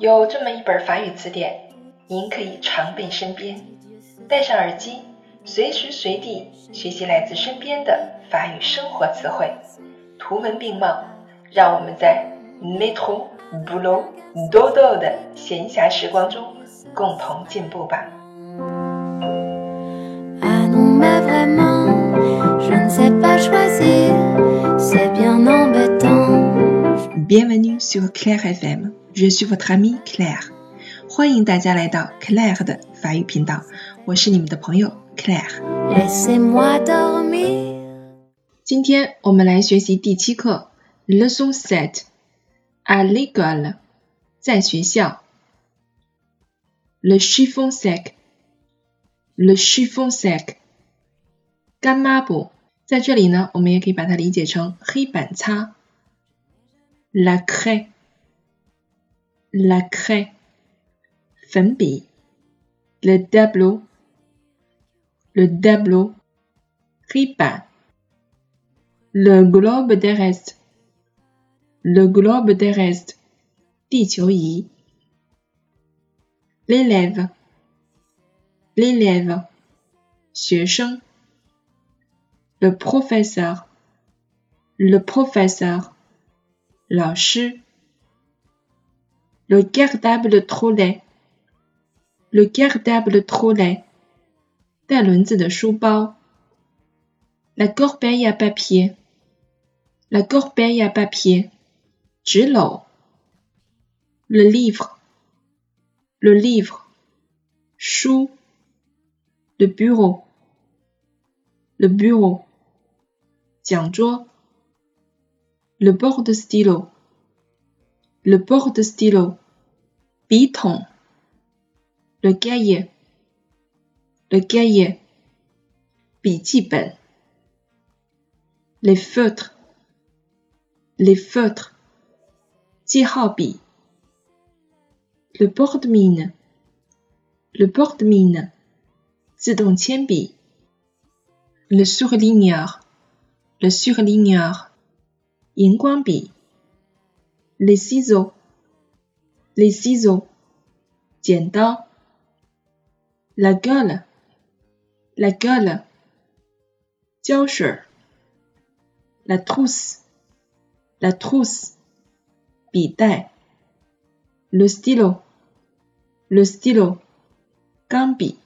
有这么一本法语词典，您可以常备身边，戴上耳机，随时随地学习来自身边的法语生活词汇，图文并茂，让我们在 metro boulot dodo 的闲暇时光中共同进步吧。Ah non, mais vraiment, je ne sais pas choisir, c'est bien embêtant. Bienvenue sur Claire FM，je suis votre amie Claire。欢迎大家来到 Claire 的法语频道，我是你们的朋友 Claire。Laissez-moi dormir. 今天我们来学习第七课，Leçon sept à l'école，在学校。Le chiffon sec，le chiffon sec，干抹布，在这里呢，我们也可以把它理解成黑板擦。La craie，la craie, le tableau, le tableau, le globe terrestre, le globe terrestre, l'élève, l'élève, le professeur, le professeur, 老师 Le cartable trolley, le cartable trolley, 带轮子的书包。La corbeille à papier, la corbeille à papier, 纸篓。Le livre, le livre, 书。Le bureau, le bureau, 讲桌。Le bord de stylo, le port de stylo, biton, le cahier, le cahier, ben, les feutres, les feutres, jihaobi, le porte-mine, le porte-mine, bi, le surligneur, le surligneur, bi Les ciseaux, les ciseaux, 剪刀。La gueule, la gueule, 胶水。La trousse, la trousse, 笔袋。Le stylo, le stylo, 钢笔。